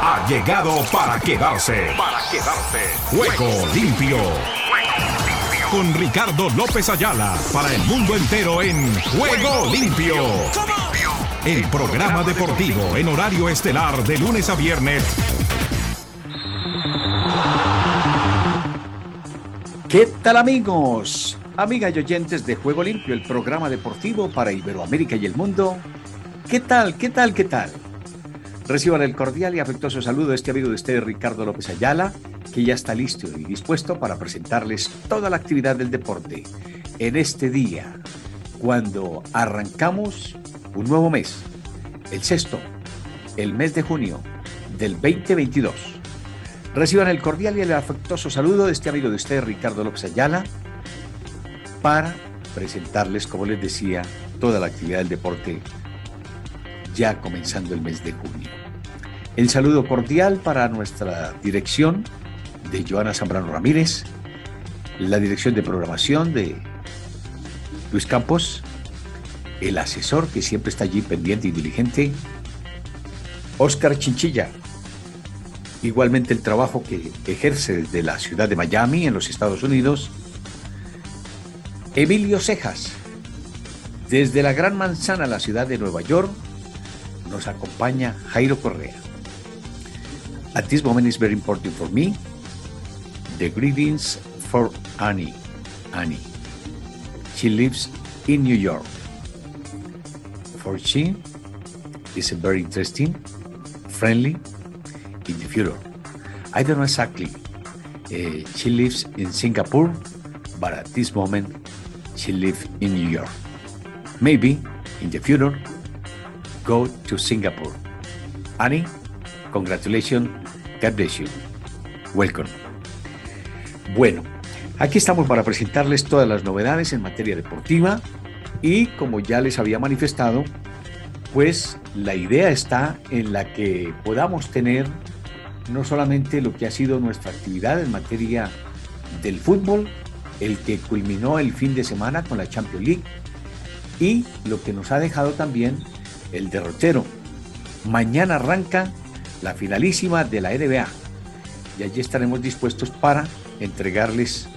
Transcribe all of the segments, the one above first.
ha llegado para quedarse. Para quedarse. Juego limpio. Con Ricardo López Ayala para el mundo entero en Juego limpio. El programa deportivo en horario estelar de lunes a viernes. ¿Qué tal amigos? Amigas y oyentes de Juego Limpio, el programa deportivo para Iberoamérica y el mundo. ¿Qué tal? ¿Qué tal? ¿Qué tal? Reciban el cordial y afectuoso saludo de este amigo de ustedes, Ricardo López Ayala, que ya está listo y dispuesto para presentarles toda la actividad del deporte en este día, cuando arrancamos un nuevo mes, el sexto, el mes de junio del 2022. Reciban el cordial y el afectuoso saludo de este amigo de ustedes, Ricardo López Ayala, para presentarles, como les decía, toda la actividad del deporte ya comenzando el mes de junio. El saludo cordial para nuestra dirección de Joana Zambrano Ramírez, la dirección de programación de Luis Campos, el asesor que siempre está allí pendiente y diligente, Oscar Chinchilla, igualmente el trabajo que ejerce desde la ciudad de Miami en los Estados Unidos, Emilio Cejas, desde la Gran Manzana, la ciudad de Nueva York, nos acompaña Jairo Correa. At this moment is very important for me. The greetings for Annie. Annie. She lives in New York. For she is very interesting, friendly in the future. I don't know exactly. Uh, she lives in Singapore, but at this moment she lives in New York. Maybe in the future, go to Singapore. Annie, congratulations. God bless you. Welcome. Bueno, aquí estamos para presentarles todas las novedades en materia deportiva y como ya les había manifestado, pues la idea está en la que podamos tener no solamente lo que ha sido nuestra actividad en materia del fútbol, el que culminó el fin de semana con la Champions League, y lo que nos ha dejado también el derrotero. Mañana arranca la finalísima de la NBA y allí estaremos dispuestos para entregarles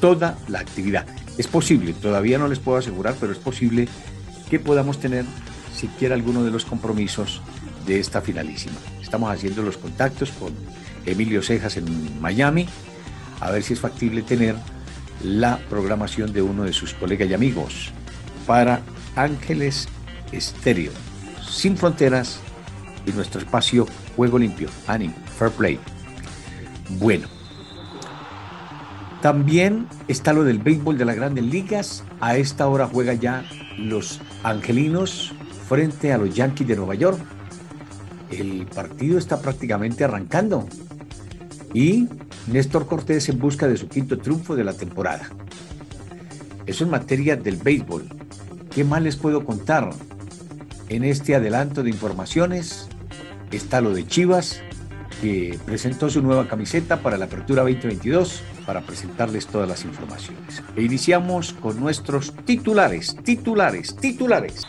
toda la actividad. Es posible, todavía no les puedo asegurar, pero es posible que podamos tener siquiera alguno de los compromisos de esta finalísima. Estamos haciendo los contactos con Emilio Cejas en Miami, a ver si es factible tener la programación de uno de sus colegas y amigos para Ángeles Estéreo, sin fronteras y nuestro espacio Juego Limpio, Ani, Fair Play. Bueno, también está lo del béisbol de las grandes ligas. A esta hora juega ya los angelinos frente a los Yankees de Nueva York. El partido está prácticamente arrancando. Y Néstor Cortés en busca de su quinto triunfo de la temporada. Eso en materia del béisbol. ¿Qué más les puedo contar? En este adelanto de informaciones está lo de Chivas, que presentó su nueva camiseta para la Apertura 2022 para presentarles todas las informaciones. E iniciamos con nuestros titulares, titulares, titulares.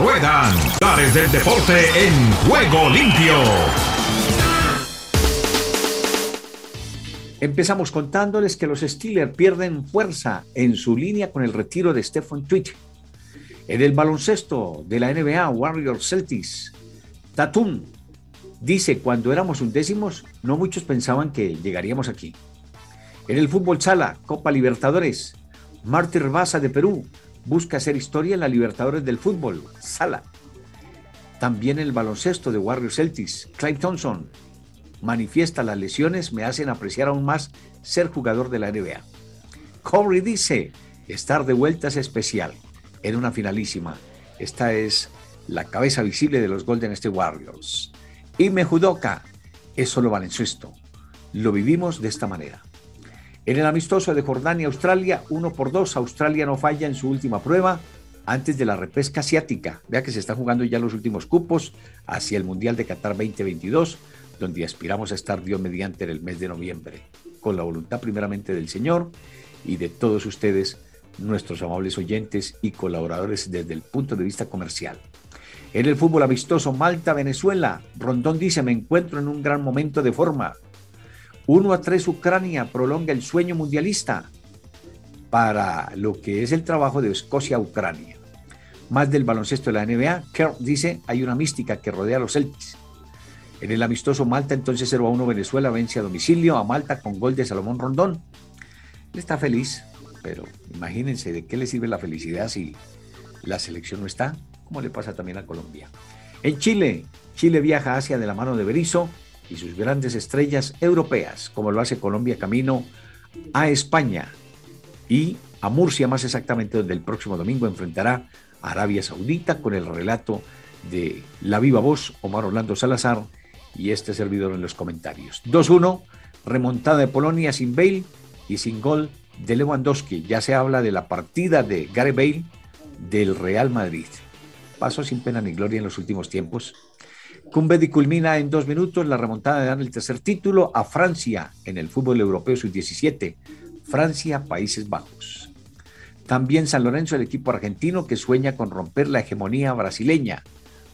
Ruedan Titulares del Deporte en Juego Limpio. Empezamos contándoles que los Steelers pierden fuerza en su línea con el retiro de Stephen Twitch. En el baloncesto de la NBA, Warriors Celtics, Tatum dice, cuando éramos undécimos, no muchos pensaban que llegaríamos aquí. En el fútbol sala, Copa Libertadores, Mártir Baza de Perú busca hacer historia en la Libertadores del fútbol, sala. También el baloncesto de Warriors Celtics, Clyde Thompson manifiesta las lesiones me hacen apreciar aún más ser jugador de la NBA. Corey dice, estar de vuelta es especial en una finalísima. Esta es la cabeza visible de los Golden State Warriors. Y Mejudoka es solo baloncesto. Lo vivimos de esta manera. En el amistoso de Jordania, Australia, uno por dos, Australia no falla en su última prueba antes de la repesca asiática. Vea que se están jugando ya los últimos cupos hacia el Mundial de Qatar 2022 donde aspiramos a estar Dios mediante en el mes de noviembre, con la voluntad primeramente del Señor y de todos ustedes, nuestros amables oyentes y colaboradores desde el punto de vista comercial. En el fútbol amistoso Malta-Venezuela, Rondón dice, me encuentro en un gran momento de forma. 1 a 3 Ucrania prolonga el sueño mundialista para lo que es el trabajo de Escocia-Ucrania. Más del baloncesto de la NBA, Kerr dice, hay una mística que rodea a los Celtics. En el amistoso Malta, entonces 0 a 1 Venezuela vence a domicilio a Malta con gol de Salomón Rondón. Él está feliz, pero imagínense de qué le sirve la felicidad si la selección no está, como le pasa también a Colombia. En Chile, Chile viaja hacia de la mano de Berizzo y sus grandes estrellas europeas, como lo hace Colombia camino a España y a Murcia más exactamente, donde el próximo domingo enfrentará a Arabia Saudita con el relato de la viva voz Omar Orlando Salazar y este servidor en los comentarios. 2-1, remontada de Polonia sin Bale y sin gol de Lewandowski. Ya se habla de la partida de Gary Bale del Real Madrid. Pasó sin pena ni gloria en los últimos tiempos. Cumbedi culmina en dos minutos la remontada de dar el tercer título a Francia en el fútbol europeo sub-17 Francia, Países Bajos. También San Lorenzo, el equipo argentino que sueña con romper la hegemonía brasileña.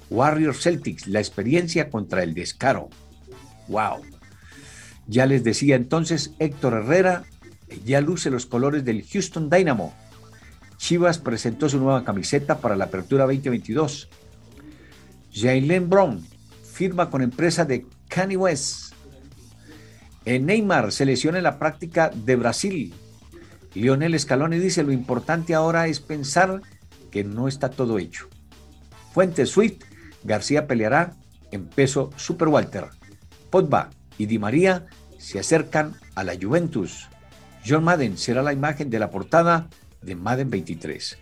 Warriors Celtics, la experiencia contra el descaro. ¡Wow! Ya les decía entonces Héctor Herrera, ya luce los colores del Houston Dynamo. Chivas presentó su nueva camiseta para la apertura 2022. Jalen Brown firma con empresa de Kanye West. En Neymar se lesiona en la práctica de Brasil. Lionel Scaloni dice lo importante ahora es pensar que no está todo hecho. Fuente Swift, García peleará en peso Super Walter. Pogba y Di María se acercan a la Juventus. John Madden será la imagen de la portada de Madden 23.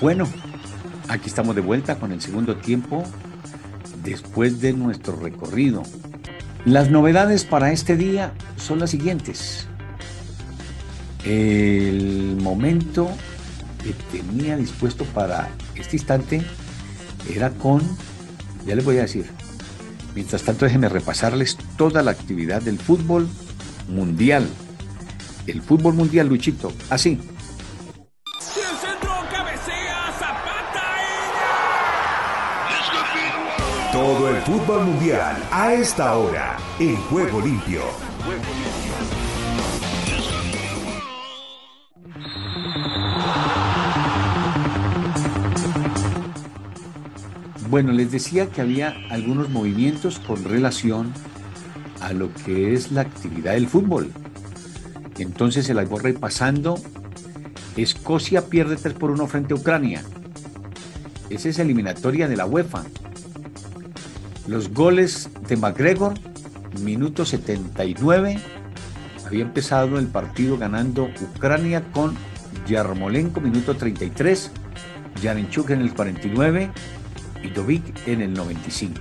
Bueno, aquí estamos de vuelta con el segundo tiempo después de nuestro recorrido. Las novedades para este día son las siguientes. El momento que tenía dispuesto para este instante era con, ya les voy a decir, mientras tanto déjenme repasarles toda la actividad del fútbol mundial. El fútbol mundial, Luchito, así. Todo el fútbol mundial a esta hora en Juego Limpio. Bueno, les decía que había algunos movimientos con relación a lo que es la actividad del fútbol. Entonces se las voy repasando. Escocia pierde 3 por 1 frente a Ucrania. Esa es eliminatoria de la UEFA. Los goles de McGregor, minuto 79. Había empezado el partido ganando Ucrania con Yarmolenko, minuto 33. Yarenchuk en el 49 y Dovik en el 95.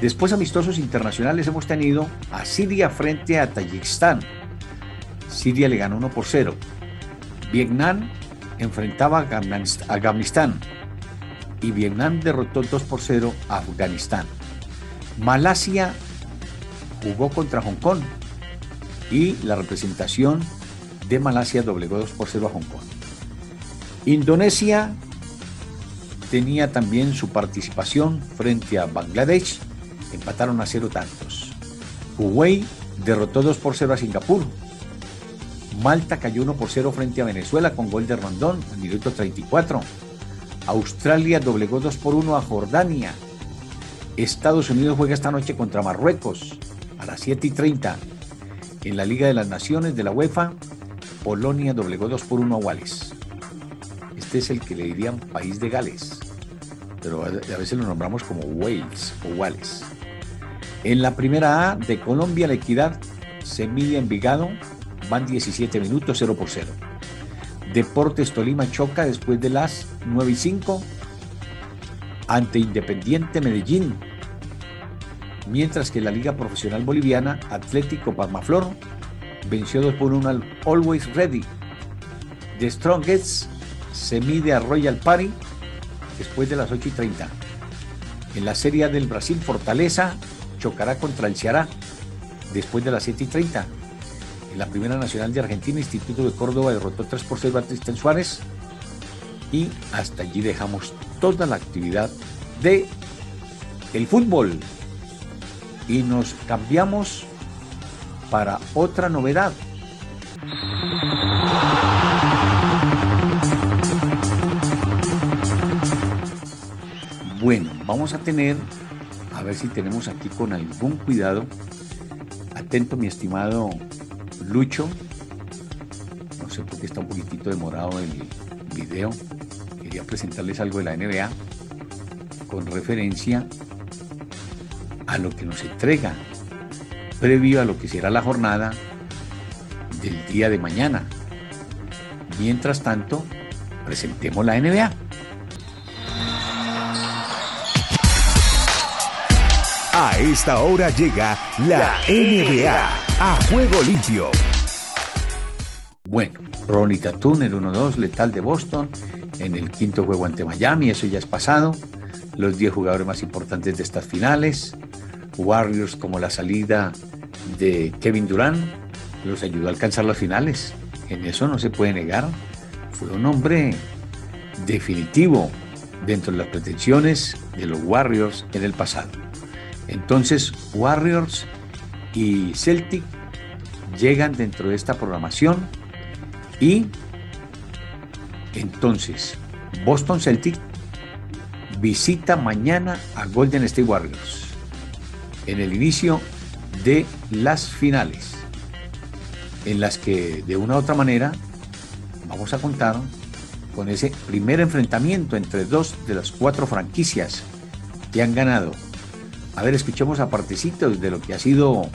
Después amistosos internacionales hemos tenido a Siria frente a Tayikistán. Siria le ganó 1 por 0. Vietnam enfrentaba a Afganistán y Vietnam derrotó 2 por 0 a Afganistán. Malasia jugó contra Hong Kong y la representación de Malasia doblegó 2 por 0 a Hong Kong. Indonesia tenía también su participación frente a Bangladesh, empataron a cero tantos. Huawei derrotó 2 por 0 a Singapur. Malta cayó 1 por 0 frente a Venezuela con gol de Rondón en minuto 34. Australia doblegó 2 por 1 a Jordania. Estados Unidos juega esta noche contra Marruecos a las 7 y 30. En la Liga de las Naciones de la UEFA, Polonia doblegó 2 por 1 a Wales. Este es el que le dirían país de Gales, pero a veces lo nombramos como Wales o Wales. En la primera A de Colombia, la equidad se mide Envigado, van 17 minutos 0 por 0. Deportes Tolima choca después de las 9 y 5 ante Independiente Medellín. Mientras que la Liga Profesional Boliviana, Atlético Palmaflor, venció 2 por 1 al Always Ready. The Strongest se mide a Royal Party después de las 8 y 30. En la Serie del Brasil, Fortaleza chocará contra el Ceará después de las 7 y 30 En la Primera Nacional de Argentina, Instituto de Córdoba derrotó 3 por 6 a Tristan Suárez. Y hasta allí dejamos toda la actividad de el fútbol. Y nos cambiamos para otra novedad. Bueno, vamos a tener, a ver si tenemos aquí con algún cuidado. Atento, mi estimado Lucho. No sé por qué está un poquitito demorado el video. Quería presentarles algo de la NBA con referencia a lo que nos entrega previo a lo que será la jornada del día de mañana. Mientras tanto, presentemos la NBA. Esta hora llega la NBA a juego limpio. Bueno, Ronnie Tatum, el 1-2, letal de Boston, en el quinto juego ante Miami, eso ya es pasado. Los 10 jugadores más importantes de estas finales. Warriors como la salida de Kevin Durant los ayudó a alcanzar las finales. En eso no se puede negar. Fue un hombre definitivo dentro de las pretensiones de los Warriors en el pasado. Entonces, Warriors y Celtic llegan dentro de esta programación y entonces Boston Celtic visita mañana a Golden State Warriors en el inicio de las finales, en las que de una u otra manera vamos a contar con ese primer enfrentamiento entre dos de las cuatro franquicias que han ganado a ver, escuchemos a partecitos de lo que ha sido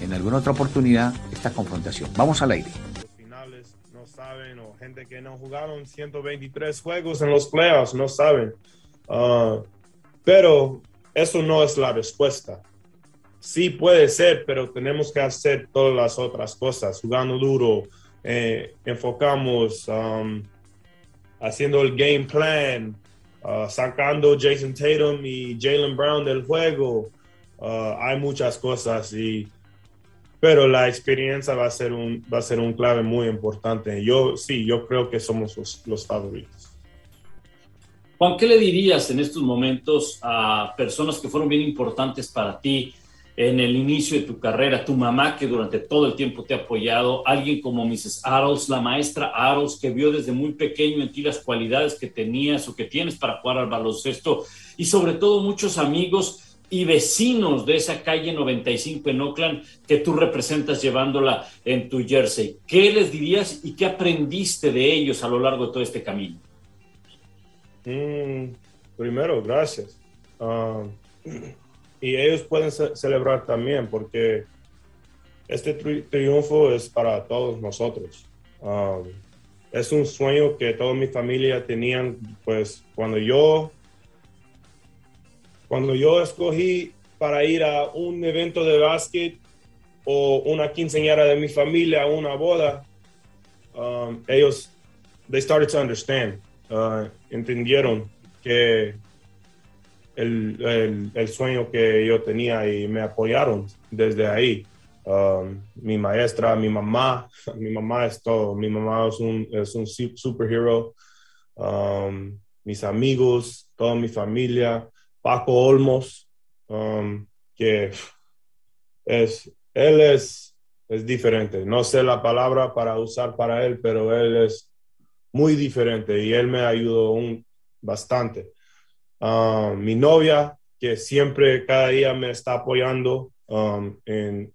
en alguna otra oportunidad esta confrontación. Vamos al aire. Los finales no saben, o gente que no jugaron 123 juegos en los playoffs no saben. Ah, pero eso no es la respuesta. Sí puede ser, pero tenemos que hacer todas las otras cosas, jugando duro, eh, enfocamos, um, haciendo el game plan, Uh, sacando Jason Tatum y Jalen Brown del juego. Uh, hay muchas cosas y pero la experiencia va a ser un va a ser un clave muy importante. Yo sí, yo creo que somos los, los favoritos. Juan, ¿qué le dirías en estos momentos a personas que fueron bien importantes para ti en el inicio de tu carrera, tu mamá que durante todo el tiempo te ha apoyado, alguien como Mrs. Arrows, la maestra Arrows, que vio desde muy pequeño en ti las cualidades que tenías o que tienes para jugar al baloncesto, y sobre todo muchos amigos y vecinos de esa calle 95 en Oakland que tú representas llevándola en tu jersey. ¿Qué les dirías y qué aprendiste de ellos a lo largo de todo este camino? Mm, primero, gracias. Ah, y ellos pueden celebrar también porque este triunfo es para todos nosotros. Um, es un sueño que toda mi familia tenían, pues cuando yo, cuando yo escogí para ir a un evento de básquet o una quinceañera de mi familia, a una boda, um, ellos, they started to understand, uh, entendieron que el, el, sueño que yo tenía y me apoyaron desde ahí. Um, mi maestra, mi mamá, mi mamá es todo, mi mamá es un, es un superhero, um, mis amigos, toda mi familia, Paco Olmos, um, que es, él es, es diferente, no sé la palabra para usar para él, pero él es muy diferente y él me ayudó un, bastante. Um, mi novia, que siempre cada día me está apoyando um, en...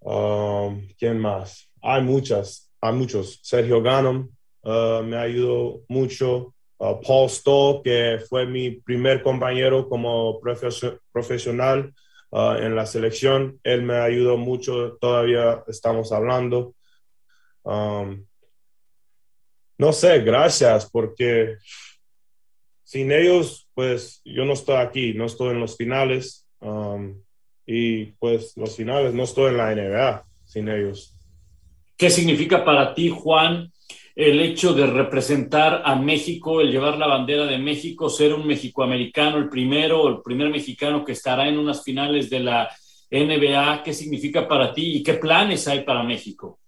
Um, ¿Quién más? Hay muchas, hay muchos. Sergio Ganem uh, me ayudó mucho. Uh, Paul Stoll, que fue mi primer compañero como profesional en la selección, él me ayudó mucho, todavía estamos hablando. no sé, gracias, porque sin ellos, pues yo no estoy aquí, no estoy en los finales. Um, y pues los finales, no estoy en la NBA sin ellos. ¿Qué significa para ti, Juan, el hecho de representar a México, el llevar la bandera de México, ser un mexicoamericano, el primero, el primer mexicano que estará en unas finales de la NBA, ¿qué significa para ti y qué planes hay para México?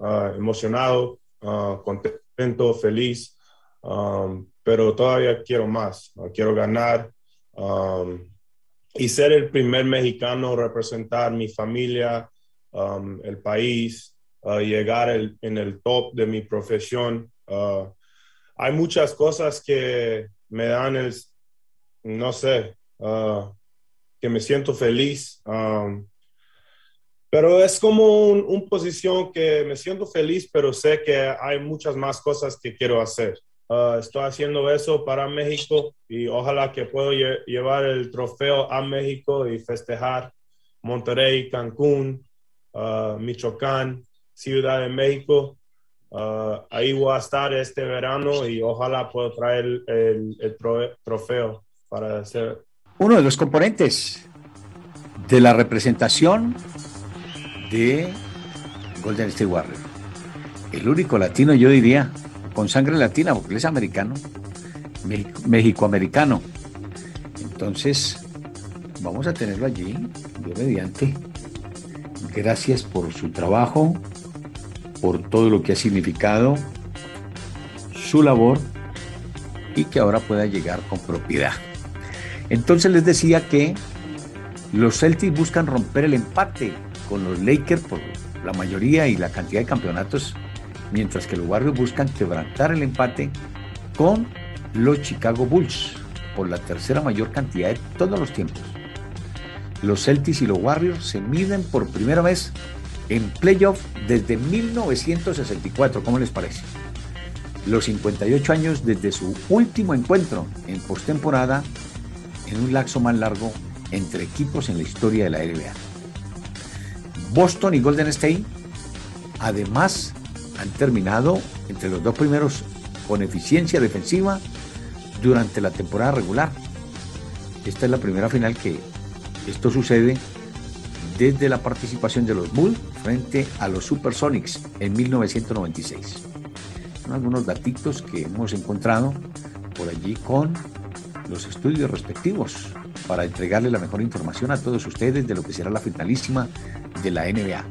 Ah, emocionado, ah, contento, feliz, um, pero todavía quiero más, quiero ganar um, y ser el primer mexicano, representar mi familia, um, el país, llegar en el top de mi profesión. hay muchas cosas que me dan el, no sé, que me siento feliz. Um, pero es como una un posición que me siento feliz, pero sé que hay muchas más cosas que quiero hacer. Uh, estoy haciendo eso para México y ojalá que puedo llevar el trofeo a México y festejar Monterrey, Cancún, uh, Michoacán, Ciudad de México. Uh, ahí voy a estar este verano y ojalá pueda traer el, el trofeo para hacer uno de los componentes de la representación de Golden State Warriors. El único latino, yo diría, con sangre latina, porque él es americano, mexicoamericano. Entonces, vamos a tenerlo allí, yo mediante. Gracias por su trabajo, por todo lo que ha significado su labor y que ahora pueda llegar con propiedad. Entonces les decía que los Celtics buscan romper el empate con los Lakers por la mayoría y la cantidad de campeonatos, mientras que los Warriors buscan quebrantar el empate con los Chicago Bulls por la tercera mayor cantidad de todos los tiempos. Los Celtics y los Warriors se miden por primera vez en playoff desde 1964, ¿cómo les parece? Los 58 años desde su último encuentro en postemporada en un laxo más largo entre equipos en la historia de la NBA. Boston y Golden State además han terminado entre los dos primeros con eficiencia defensiva durante la temporada regular. Esta es la primera final que esto sucede desde la participación de los Bulls frente a los Supersonics en 1996. Son algunos datitos que hemos encontrado por allí con los estudios respectivos para entregarle la mejor información a todos ustedes de lo que será la finalísima de la NBA.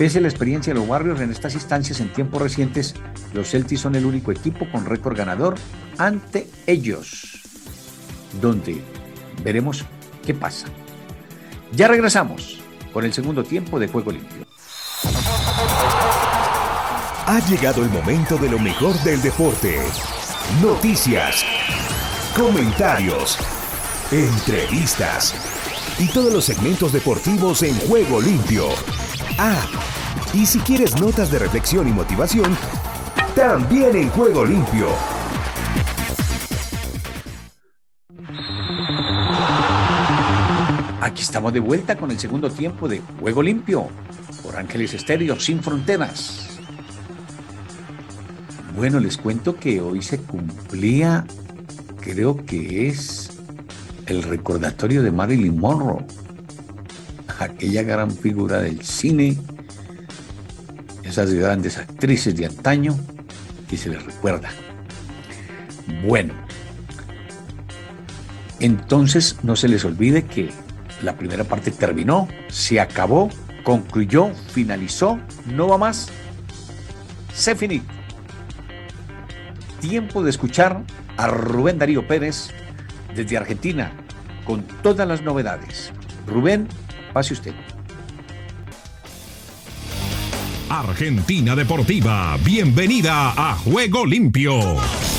Pese a la experiencia de los Warriors en estas instancias en tiempos recientes, los Celtics son el único equipo con récord ganador ante ellos, donde veremos qué pasa. Ya regresamos con el segundo tiempo de Juego Limpio. Ha llegado el momento de lo mejor del deporte. Noticias comentarios, entrevistas y todos los segmentos deportivos en juego limpio. Ah, y si quieres notas de reflexión y motivación, también en juego limpio. Aquí estamos de vuelta con el segundo tiempo de Juego Limpio por Ángeles Estéreo sin fronteras. Bueno, les cuento que hoy se cumplía creo que es el recordatorio de Marilyn Monroe, aquella gran figura del cine, esas grandes actrices de antaño que se les recuerda. Bueno, entonces no se les olvide que la primera parte terminó, se acabó, concluyó, finalizó, no va más, se finit. Tiempo de escuchar a Rubén Darío Pérez desde Argentina con todas las novedades. Rubén, pase usted. Argentina Deportiva, bienvenida a Juego Limpio.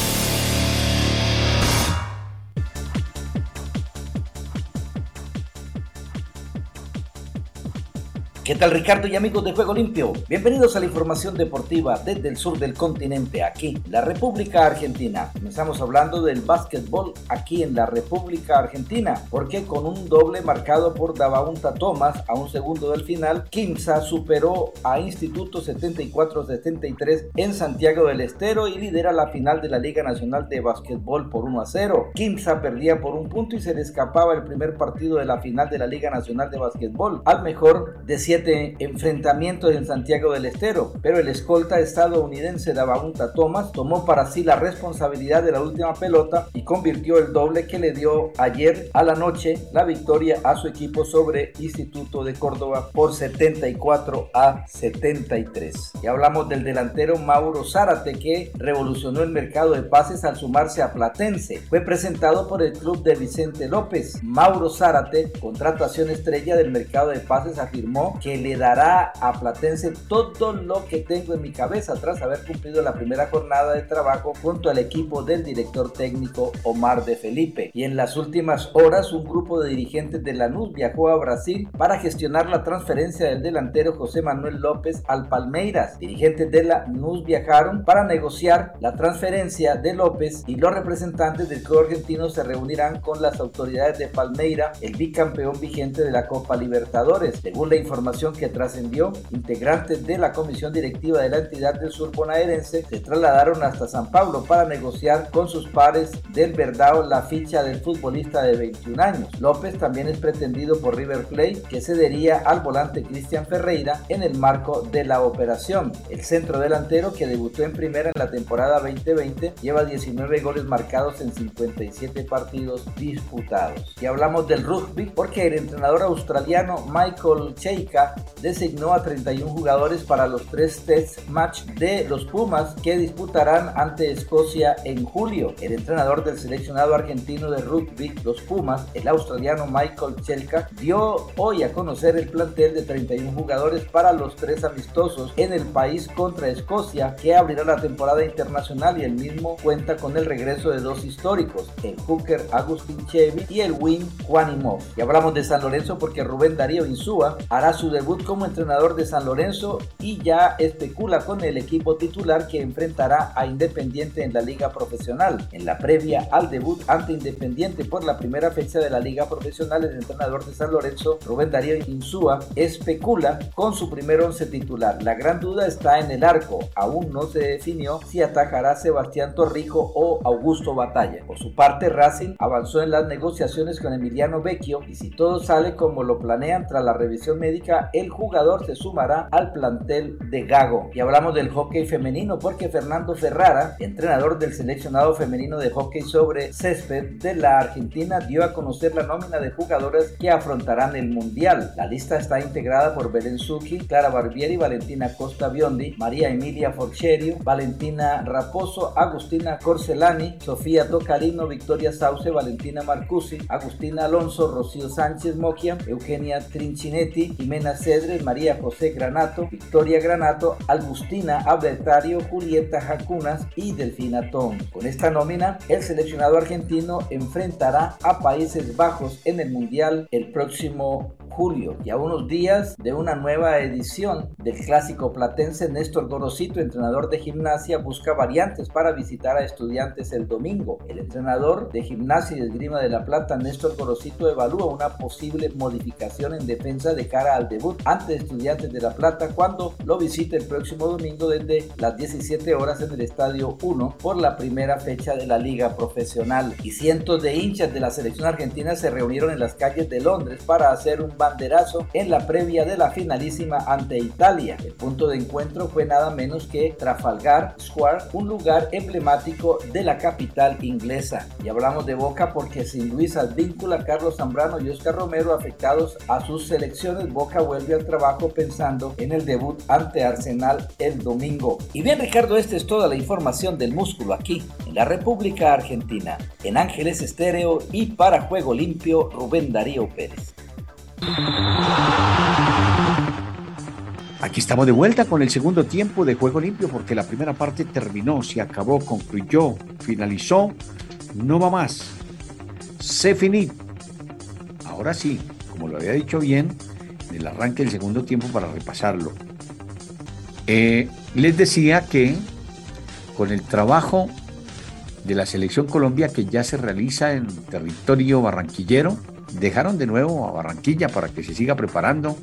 ¿Qué tal Ricardo y amigos de Juego Limpio? Bienvenidos a la información deportiva desde el sur del continente, aquí, la República Argentina. Comenzamos hablando del básquetbol aquí en la República Argentina, porque con un doble marcado por Davaunta Thomas a un segundo del final, Kimsa superó a Instituto 74-73 en Santiago del Estero y lidera la final de la Liga Nacional de Básquetbol por 1 a 0. Kimsa perdía por un punto y se le escapaba el primer partido de la final de la Liga Nacional de Básquetbol al mejor de 17 enfrentamientos en Santiago del Estero, pero el escolta estadounidense Davaunta Thomas tomó para sí la responsabilidad de la última pelota y convirtió el doble que le dio ayer a la noche la victoria a su equipo sobre Instituto de Córdoba por 74 a 73. Y hablamos del delantero Mauro Zárate que revolucionó el mercado de pases al sumarse a Platense. Fue presentado por el club de Vicente López. Mauro Zárate, contratación estrella del mercado de pases, afirmó que le dará a Platense todo lo que tengo en mi cabeza tras haber cumplido la primera jornada de trabajo junto al equipo del director técnico Omar de Felipe. Y en las últimas horas un grupo de dirigentes de Lanús viajó a Brasil para gestionar la transferencia del delantero José Manuel López al Palmeiras. Dirigentes de Lanús viajaron para negociar la transferencia de López y los representantes del club argentino se reunirán con las autoridades de Palmeira, el bicampeón vigente de la Copa Libertadores. Según la información que trascendió, integrantes de la comisión directiva de la entidad del sur bonaerense se trasladaron hasta San Pablo para negociar con sus pares del Verdao la ficha del futbolista de 21 años. López también es pretendido por River Plate, que cedería al volante Cristian Ferreira en el marco de la operación. El centro delantero que debutó en primera en la temporada 2020 lleva 19 goles marcados en 57 partidos disputados. Y hablamos del rugby porque el entrenador australiano Michael Cheika designó a 31 jugadores para los tres test match de los Pumas que disputarán ante Escocia en julio. El entrenador del seleccionado argentino de rugby, los Pumas, el australiano Michael Chelka, dio hoy a conocer el plantel de 31 jugadores para los tres amistosos en el país contra Escocia que abrirá la temporada internacional y el mismo cuenta con el regreso de dos históricos, el hooker Agustín Chevy y el wing Juanimov. Y hablamos de San Lorenzo porque Rubén Darío Insúa hará su debut como entrenador de San Lorenzo y ya especula con el equipo titular que enfrentará a Independiente en la liga profesional. En la previa al debut ante Independiente por la primera fecha de la liga profesional, el entrenador de San Lorenzo, Rubén Darío Insúa, especula con su primer once titular. La gran duda está en el arco. Aún no se definió si atajará Sebastián Torrijo o Augusto Batalla. Por su parte, Racing avanzó en las negociaciones con Emiliano Vecchio y si todo sale como lo planean tras la revisión médica, el jugador se sumará al plantel de Gago. Y hablamos del hockey femenino porque Fernando Ferrara, entrenador del seleccionado femenino de hockey sobre césped de la Argentina, dio a conocer la nómina de jugadoras que afrontarán el Mundial. La lista está integrada por Belén Suki, Clara Barbieri, Valentina Costa Biondi, María Emilia Forcherio, Valentina Raposo, Agustina Corcelani, Sofía Tocarino, Victoria Sauce, Valentina Marcusi, Agustina Alonso, Rocío Sánchez Moquia, Eugenia Trincinetti, Jimena Cedre, María José Granato, Victoria Granato, Agustina Albertario, Julieta Jacunas y Delfina Tom. Con esta nómina, el seleccionado argentino enfrentará a Países Bajos en el Mundial el próximo julio y a unos días de una nueva edición del clásico platense Néstor Gorosito, entrenador de gimnasia, busca variantes para visitar a estudiantes el domingo. El entrenador de gimnasia y esgrima de La Plata, Néstor Gorosito, evalúa una posible modificación en defensa de cara al debut ante estudiantes de La Plata cuando lo visite el próximo domingo desde las 17 horas en el Estadio 1 por la primera fecha de la liga profesional. Y cientos de hinchas de la selección argentina se reunieron en las calles de Londres para hacer un banderazo en la previa de la finalísima ante Italia. El punto de encuentro fue nada menos que Trafalgar Square, un lugar emblemático de la capital inglesa. Y hablamos de Boca porque sin Luis Advíncula, Carlos Zambrano y Oscar Romero afectados a sus selecciones, Boca vuelve al trabajo pensando en el debut ante Arsenal el domingo. Y bien Ricardo, esta es toda la información del músculo aquí en la República Argentina, en Ángeles Estéreo y para Juego Limpio Rubén Darío Pérez. Aquí estamos de vuelta con el segundo tiempo de Juego Limpio porque la primera parte terminó, se acabó, concluyó, finalizó, no va más. Se finit. Ahora sí, como lo había dicho bien, el arranque del segundo tiempo para repasarlo. Eh, les decía que con el trabajo de la selección Colombia que ya se realiza en territorio barranquillero, dejaron de nuevo a Barranquilla para que se siga preparando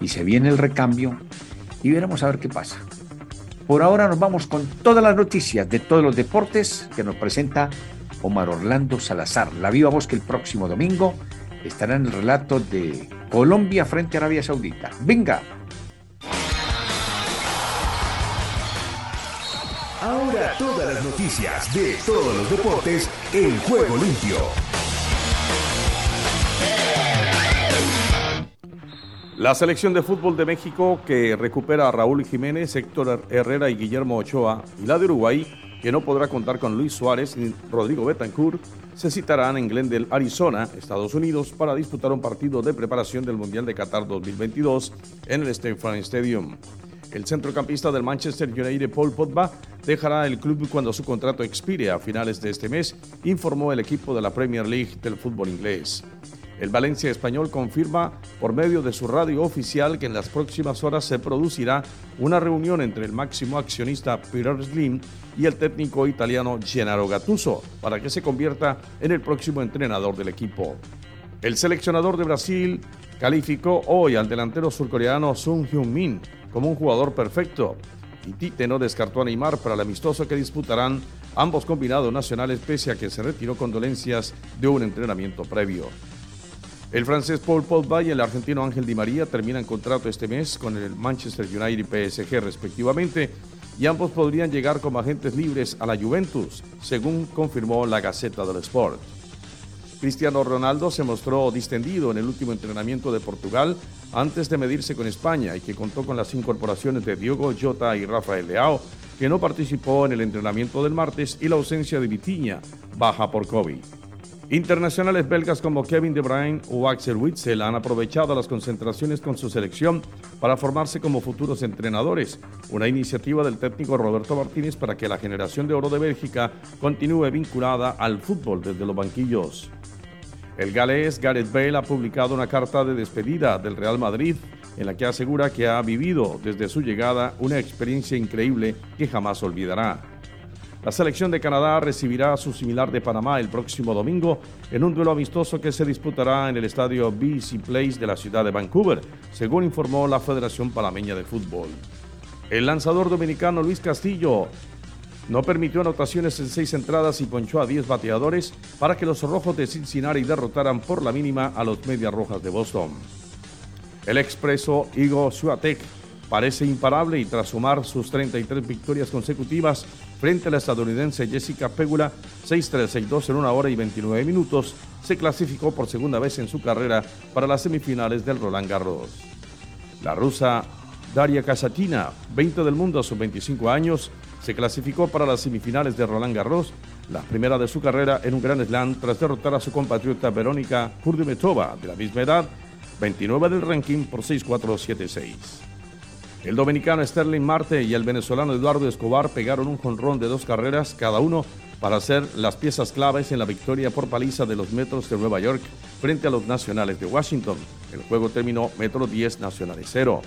y se viene el recambio y veremos a ver qué pasa. Por ahora nos vamos con todas las noticias de todos los deportes que nos presenta Omar Orlando Salazar. La viva voz que el próximo domingo estará en el relato de Colombia frente a Arabia Saudita. Venga. Ahora todas las noticias de todos los deportes en juego limpio. La selección de fútbol de México que recupera a Raúl Jiménez, Héctor Herrera y Guillermo Ochoa y la de Uruguay que no podrá contar con Luis Suárez ni Rodrigo Betancourt, se citarán en Glendale, Arizona, Estados Unidos, para disputar un partido de preparación del Mundial de Qatar 2022 en el Farm Stadium. El centrocampista del Manchester United, Paul Pogba, dejará el club cuando su contrato expire a finales de este mes, informó el equipo de la Premier League del fútbol inglés. El Valencia español confirma por medio de su radio oficial que en las próximas horas se producirá una reunión entre el máximo accionista Peter Slim y el técnico italiano Gennaro Gattuso para que se convierta en el próximo entrenador del equipo. El seleccionador de Brasil calificó hoy al delantero surcoreano Sung Hyun-min como un jugador perfecto y Tite no descartó a Neymar para el amistoso que disputarán ambos combinados nacionales pese a que se retiró con dolencias de un entrenamiento previo. El francés Paul Pogba y el argentino Ángel Di María terminan contrato este mes con el Manchester United y PSG respectivamente y ambos podrían llegar como agentes libres a la Juventus, según confirmó la Gaceta del Sport. Cristiano Ronaldo se mostró distendido en el último entrenamiento de Portugal antes de medirse con España y que contó con las incorporaciones de Diogo Jota y Rafael Leao, que no participó en el entrenamiento del martes y la ausencia de Vitiña, baja por COVID. Internacionales belgas como Kevin De Bruyne o Axel Witzel han aprovechado las concentraciones con su selección para formarse como futuros entrenadores, una iniciativa del técnico Roberto Martínez para que la generación de oro de Bélgica continúe vinculada al fútbol desde los banquillos. El galés Gareth Bale ha publicado una carta de despedida del Real Madrid en la que asegura que ha vivido desde su llegada una experiencia increíble que jamás olvidará. La selección de Canadá recibirá a su similar de Panamá el próximo domingo en un duelo amistoso que se disputará en el estadio BC Place de la ciudad de Vancouver, según informó la Federación Panameña de Fútbol. El lanzador dominicano Luis Castillo no permitió anotaciones en seis entradas y ponchó a 10 bateadores para que los rojos de Cincinnati derrotaran por la mínima a los Medias Rojas de Boston. El expreso Igor Swiatek parece imparable y tras sumar sus 33 victorias consecutivas frente a la estadounidense Jessica Pegula 6-3-6-2 en una hora y 29 minutos, se clasificó por segunda vez en su carrera para las semifinales del Roland Garros. La rusa Daria Kasatina, 20 del mundo a sus 25 años, se clasificó para las semifinales de Roland Garros, la primera de su carrera en un Grand Slam tras derrotar a su compatriota Verónica Kurdimetova, de la misma edad, 29 del ranking por 6-4-7-6. El dominicano Sterling Marte y el venezolano Eduardo Escobar pegaron un jonrón de dos carreras cada uno para ser las piezas claves en la victoria por paliza de los Metros de Nueva York frente a los Nacionales de Washington. El juego terminó Metro 10 Nacionales 0.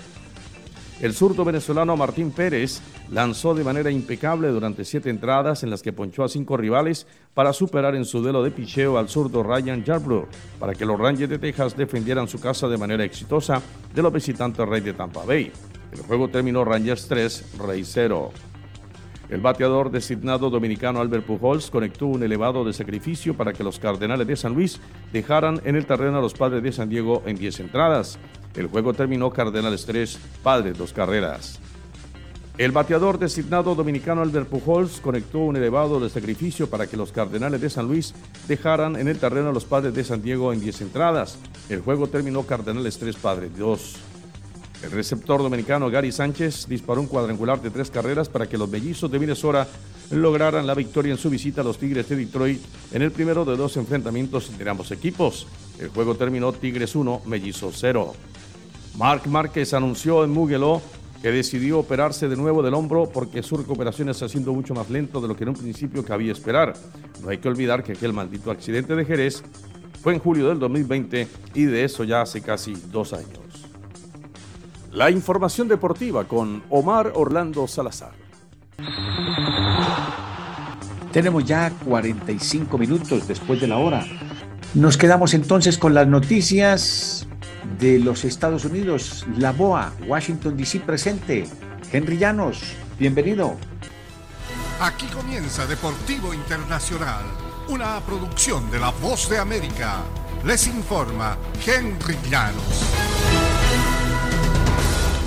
El zurdo venezolano Martín Pérez lanzó de manera impecable durante siete entradas en las que ponchó a cinco rivales para superar en su duelo de picheo al zurdo Ryan Yarbrough para que los Rangers de Texas defendieran su casa de manera exitosa de los visitantes Rey de Tampa Bay. El juego terminó Rangers 3, Rey 0. El bateador designado dominicano Albert Pujols conectó un elevado de sacrificio para que los Cardenales de San Luis dejaran en el terreno a los Padres de San Diego en 10 entradas. El juego terminó Cardenales 3, Padres 2 carreras. El bateador designado dominicano Albert Pujols conectó un elevado de sacrificio para que los Cardenales de San Luis dejaran en el terreno a los Padres de San Diego en 10 entradas. El juego terminó Cardenales 3, Padres 2. El receptor dominicano Gary Sánchez disparó un cuadrangular de tres carreras para que los mellizos de Minnesota lograran la victoria en su visita a los Tigres de Detroit en el primero de dos enfrentamientos entre ambos equipos. El juego terminó Tigres 1, Mellizos 0. Mark Márquez anunció en Mugello que decidió operarse de nuevo del hombro porque su recuperación está siendo mucho más lento de lo que en un principio cabía esperar. No hay que olvidar que aquel maldito accidente de Jerez fue en julio del 2020 y de eso ya hace casi dos años. La información deportiva con Omar Orlando Salazar. Tenemos ya 45 minutos después de la hora. Nos quedamos entonces con las noticias de los Estados Unidos. La BOA, Washington DC presente. Henry Llanos, bienvenido. Aquí comienza Deportivo Internacional, una producción de La Voz de América. les informa Henry Llanos.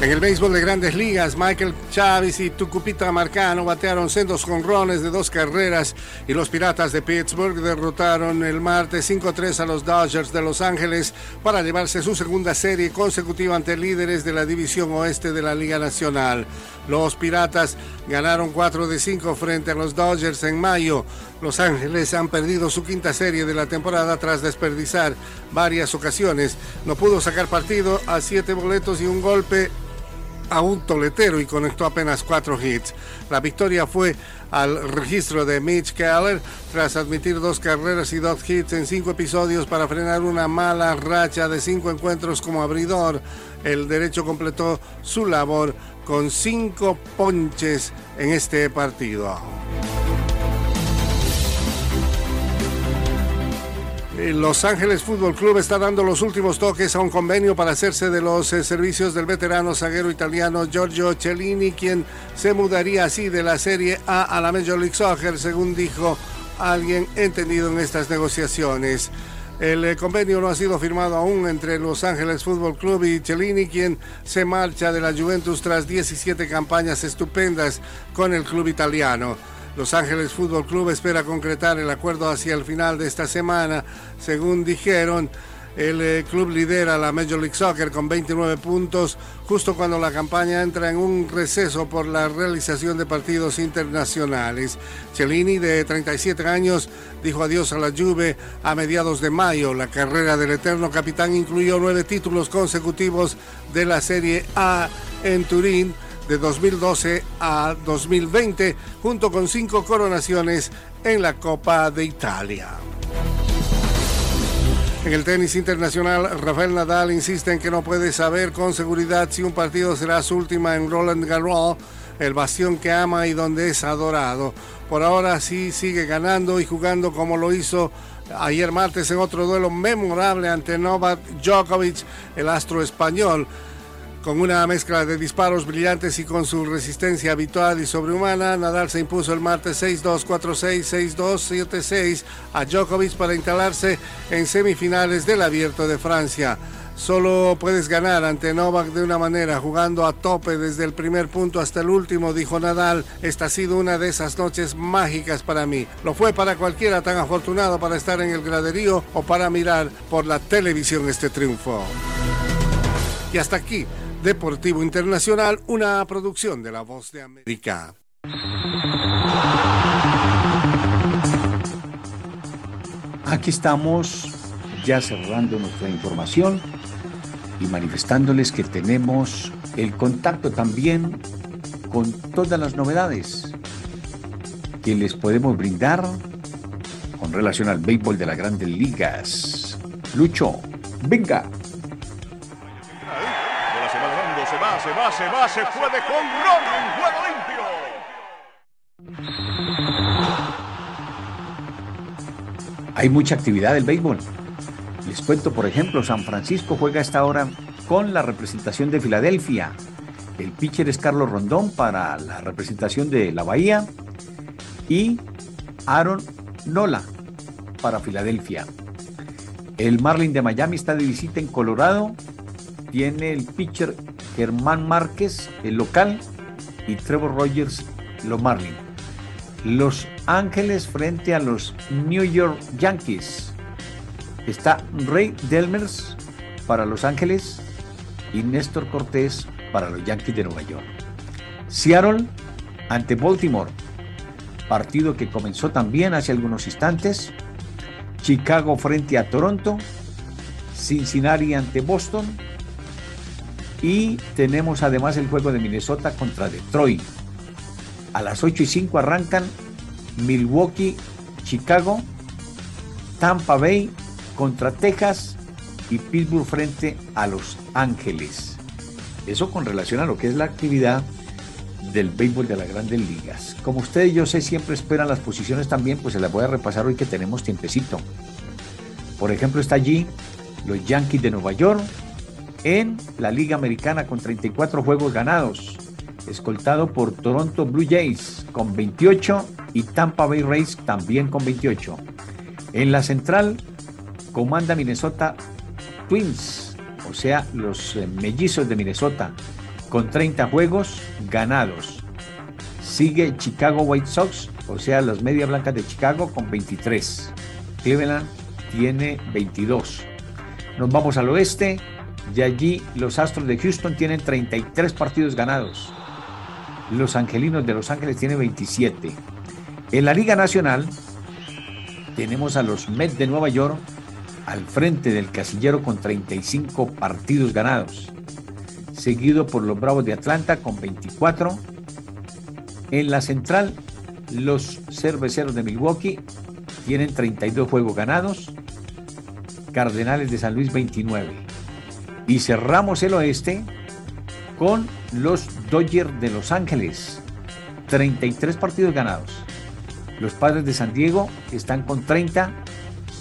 En el béisbol de grandes ligas, Michael Chávez y Tucupita Marcano batearon sendos jonrones de dos carreras y los Piratas de Pittsburgh derrotaron el martes 5-3 a los Dodgers de Los Ángeles para llevarse su segunda serie consecutiva ante líderes de la división oeste de la Liga Nacional. Los Piratas ganaron 4 de 5 frente a los Dodgers en mayo. Los Ángeles han perdido su quinta serie de la temporada tras desperdiciar varias ocasiones. No pudo sacar partido a siete boletos y un golpe a un toletero y conectó apenas cuatro hits. La victoria fue al registro de Mitch Keller tras admitir dos carreras y dos hits en cinco episodios para frenar una mala racha de cinco encuentros como abridor. El derecho completó su labor con cinco ponches en este partido. Los Ángeles Fútbol Club está dando los últimos toques a un convenio para hacerse de los eh, servicios del veterano zaguero italiano Giorgio Cellini, quien se mudaría así de la Serie A a la Major League Soccer, según dijo alguien entendido en estas negociaciones. El eh, convenio no ha sido firmado aún entre Los Ángeles Fútbol Club y Cellini, quien se marcha de la Juventus tras 17 campañas estupendas con el club italiano. Los Ángeles Fútbol Club espera concretar el acuerdo hacia el final de esta semana. Según dijeron, el eh, club lidera la Major League Soccer con 29 puntos, justo cuando la campaña entra en un receso por la realización de partidos internacionales. Cellini, de 37 años, dijo adiós a la Juve a mediados de mayo. La carrera del eterno capitán incluyó nueve títulos consecutivos de la Serie A en Turín de 2012 a 2020, junto con cinco coronaciones en la Copa de Italia. En el tenis internacional, Rafael Nadal insiste en que no puede saber con seguridad si un partido será su última en Roland Garros, el bastión que ama y donde es adorado. Por ahora sí sigue ganando y jugando como lo hizo ayer martes en otro duelo memorable ante Novak Djokovic, el astro español. Con una mezcla de disparos brillantes y con su resistencia habitual y sobrehumana, Nadal se impuso el martes 6-2, 4-6, 6-2, 7-6 a Djokovic para instalarse en semifinales del Abierto de Francia. Solo puedes ganar ante Novak de una manera, jugando a tope desde el primer punto hasta el último, dijo Nadal. Esta ha sido una de esas noches mágicas para mí. Lo fue para cualquiera tan afortunado para estar en el graderío o para mirar por la televisión este triunfo. Y hasta aquí Deportivo Internacional, una producción de La Voz de América. Aquí estamos ya cerrando nuestra información y manifestándoles que tenemos el contacto también con todas las novedades que les podemos brindar con relación al béisbol de las grandes ligas. Lucho, venga. Se va, se va, se fue de jonrón en juego limpio. Hay mucha actividad del béisbol. Les cuento, por ejemplo, San Francisco juega esta hora con la representación de Filadelfia. El pitcher es Carlos Rondón para la representación de la Bahía y Aaron Nola para Filadelfia. El Marlin de Miami está de visita en Colorado. Tiene el pitcher Germán Márquez, el local, y Trevor Rogers, los Marlins. Los Ángeles frente a los New York Yankees. Está Ray Delmers para Los Ángeles y Néstor Cortés para los Yankees de Nueva York. Seattle ante Baltimore, partido que comenzó también hace algunos instantes. Chicago frente a Toronto, Cincinnati ante Boston, y tenemos además el juego de Minnesota contra Detroit. A las 8 y 5 arrancan Milwaukee, Chicago, Tampa Bay contra Texas y Pittsburgh frente a Los Ángeles. Eso con relación a lo que es la actividad del béisbol de las grandes ligas. Como ustedes yo sé siempre esperan las posiciones también, pues se las voy a repasar hoy que tenemos tiempecito. Por ejemplo está allí los Yankees de Nueva York, en la Liga Americana con 34 juegos ganados, escoltado por Toronto Blue Jays con 28 y Tampa Bay Rays también con 28. En la central, comanda Minnesota Twins, o sea, los eh, mellizos de Minnesota, con 30 juegos ganados. Sigue Chicago White Sox, o sea, los Media Blancas de Chicago, con 23. Cleveland tiene 22. Nos vamos al oeste y allí los Astros de Houston tienen 33 partidos ganados. Los Angelinos de Los Ángeles tienen 27. En la Liga Nacional tenemos a los Mets de Nueva York al frente del casillero con 35 partidos ganados, seguido por los Bravos de Atlanta con 24. En la central, los Cerveceros de Milwaukee tienen 32 juegos ganados, Cardenales de San Luis 29. Y cerramos el oeste con los Dodgers de Los Ángeles, 33 partidos ganados. Los Padres de San Diego están con 30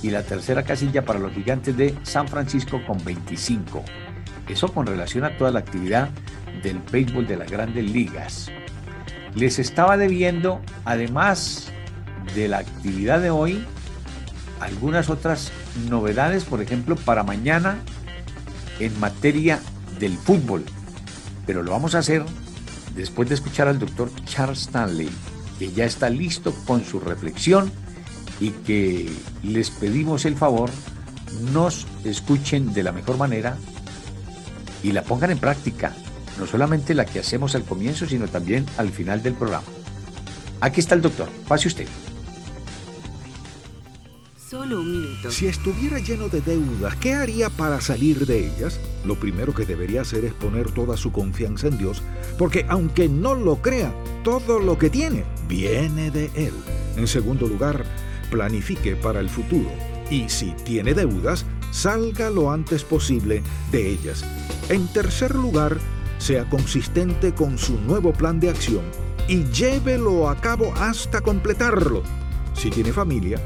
y la tercera casilla para los gigantes de San Francisco con 25. Eso con relación a toda la actividad del béisbol de las grandes ligas. Les estaba debiendo, además de la actividad de hoy, algunas otras novedades, por ejemplo, para mañana en materia del fútbol. Pero lo vamos a hacer después de escuchar al doctor Charles Stanley, que ya está listo con su reflexión y que les pedimos el favor nos escuchen de la mejor manera y la pongan en práctica, no solamente la que hacemos al comienzo, sino también al final del programa. Aquí está el doctor, pase usted. Solo un minuto. Si estuviera lleno de deudas, ¿qué haría para salir de ellas? Lo primero que debería hacer es poner toda su confianza en Dios, porque aunque no lo crea, todo lo que tiene viene de Él. En segundo lugar, planifique para el futuro y si tiene deudas, salga lo antes posible de ellas. En tercer lugar, sea consistente con su nuevo plan de acción y llévelo a cabo hasta completarlo. Si tiene familia,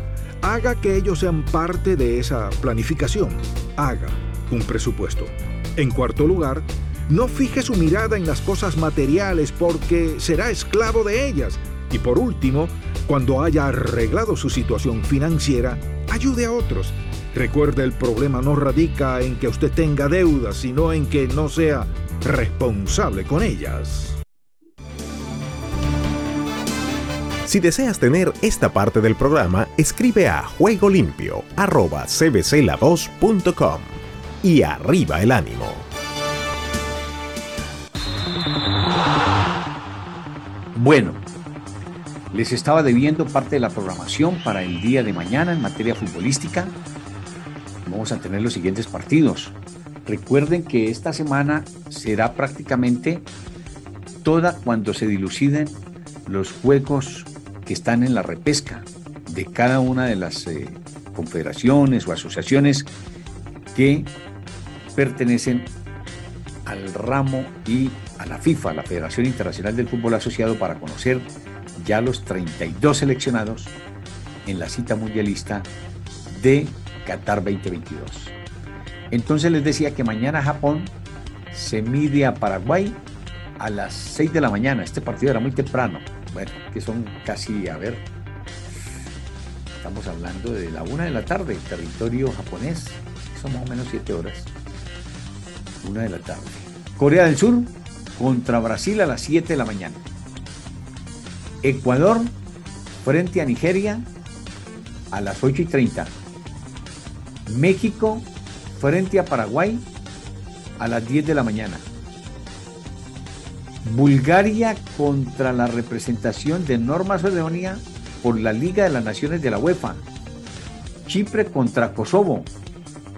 haga que ellos sean parte de esa planificación. Haga un presupuesto. En cuarto lugar, no fije su mirada en las cosas materiales porque será esclavo de ellas. Y por último, cuando haya arreglado su situación financiera, ayude a otros. Recuerde, el problema no radica en que usted tenga deudas, sino en que no sea responsable con ellas. Si deseas tener esta parte del programa, escribe a juegolimpio.cbcla2.com y arriba el ánimo. Bueno, les estaba debiendo parte de la programación para el día de mañana en materia futbolística. Vamos a tener los siguientes partidos. Recuerden que esta semana será prácticamente toda cuando se diluciden los juegos están en la repesca de cada una de las eh, confederaciones o asociaciones que pertenecen al ramo y a la FIFA, la Federación Internacional del Fútbol Asociado, para conocer ya los 32 seleccionados en la cita mundialista de Qatar 2022. Entonces les decía que mañana Japón se mide a Paraguay a las 6 de la mañana. Este partido era muy temprano. Bueno, que son casi, a ver, estamos hablando de la 1 de la tarde, territorio japonés. Son más o menos 7 horas. 1 de la tarde. Corea del Sur contra Brasil a las 7 de la mañana. Ecuador frente a Nigeria a las 8 y 30. México frente a Paraguay a las 10 de la mañana. Bulgaria contra la representación de Norma Macedonia por la Liga de las Naciones de la UEFA. Chipre contra Kosovo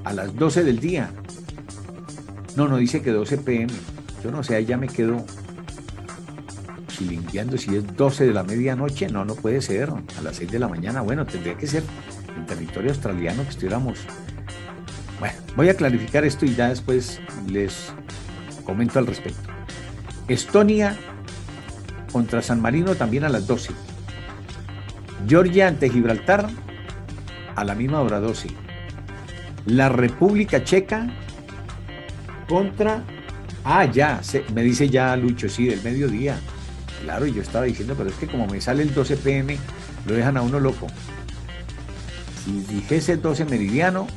a las 12 del día. No, no dice que 12 pm. Yo no sé, ya me quedo limpiando si es 12 de la medianoche, no, no puede ser, a las 6 de la mañana, bueno, tendría que ser en territorio australiano que estuviéramos. Bueno, voy a clarificar esto y ya después les comento al respecto. Estonia contra San Marino también a las 12. Georgia ante Gibraltar a la misma hora 12. La República Checa contra... Ah, ya, me dice ya Lucho, sí, del mediodía. Claro, yo estaba diciendo, pero es que como me sale el 12 pm, lo dejan a uno loco. Si dijese 12 meridiano,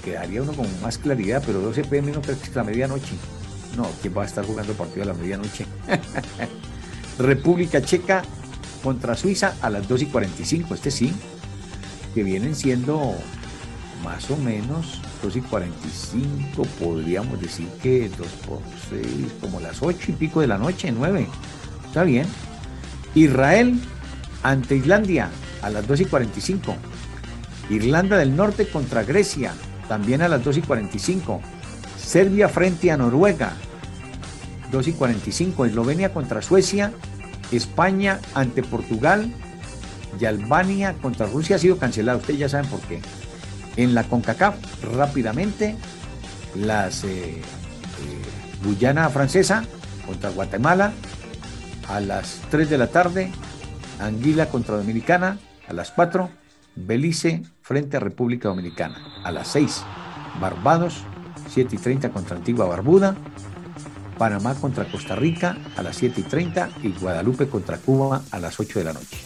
quedaría uno con más claridad, pero 12 pm no creo que es la medianoche. No, ¿quién va a estar jugando partido a la medianoche? República Checa contra Suiza a las 2 y 45, este sí, que vienen siendo más o menos 2 y 45, podríamos decir que 2 por 6, como las 8 y pico de la noche, 9. Está bien. Israel ante Islandia a las 2 y 45. Irlanda del Norte contra Grecia, también a las 2 y 45. Serbia frente a Noruega, 2 y 45. Eslovenia contra Suecia. España ante Portugal. Y Albania contra Rusia ha sido cancelado. Ustedes ya saben por qué. En la CONCACAF, rápidamente, las eh, eh, Guyana francesa contra Guatemala a las 3 de la tarde, Anguila contra Dominicana a las 4, Belice frente a República Dominicana a las 6, Barbados 7 y 30 contra Antigua Barbuda, Panamá contra Costa Rica a las 7 y 30 y Guadalupe contra Cuba a las 8 de la noche.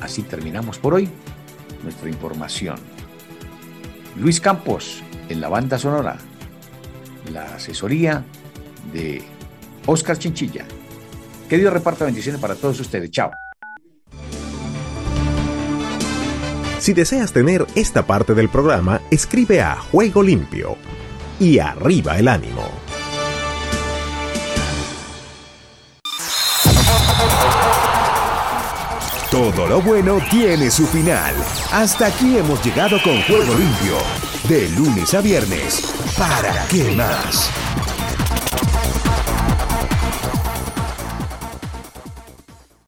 Así terminamos por hoy nuestra información. Luis Campos en la banda sonora, la asesoría de Oscar Chinchilla. Que Dios reparta bendiciones para todos ustedes. Chao. Si deseas tener esta parte del programa, escribe a Juego Limpio y arriba el ánimo. Todo lo bueno tiene su final. Hasta aquí hemos llegado con Juego Limpio. De lunes a viernes. ¿Para qué más?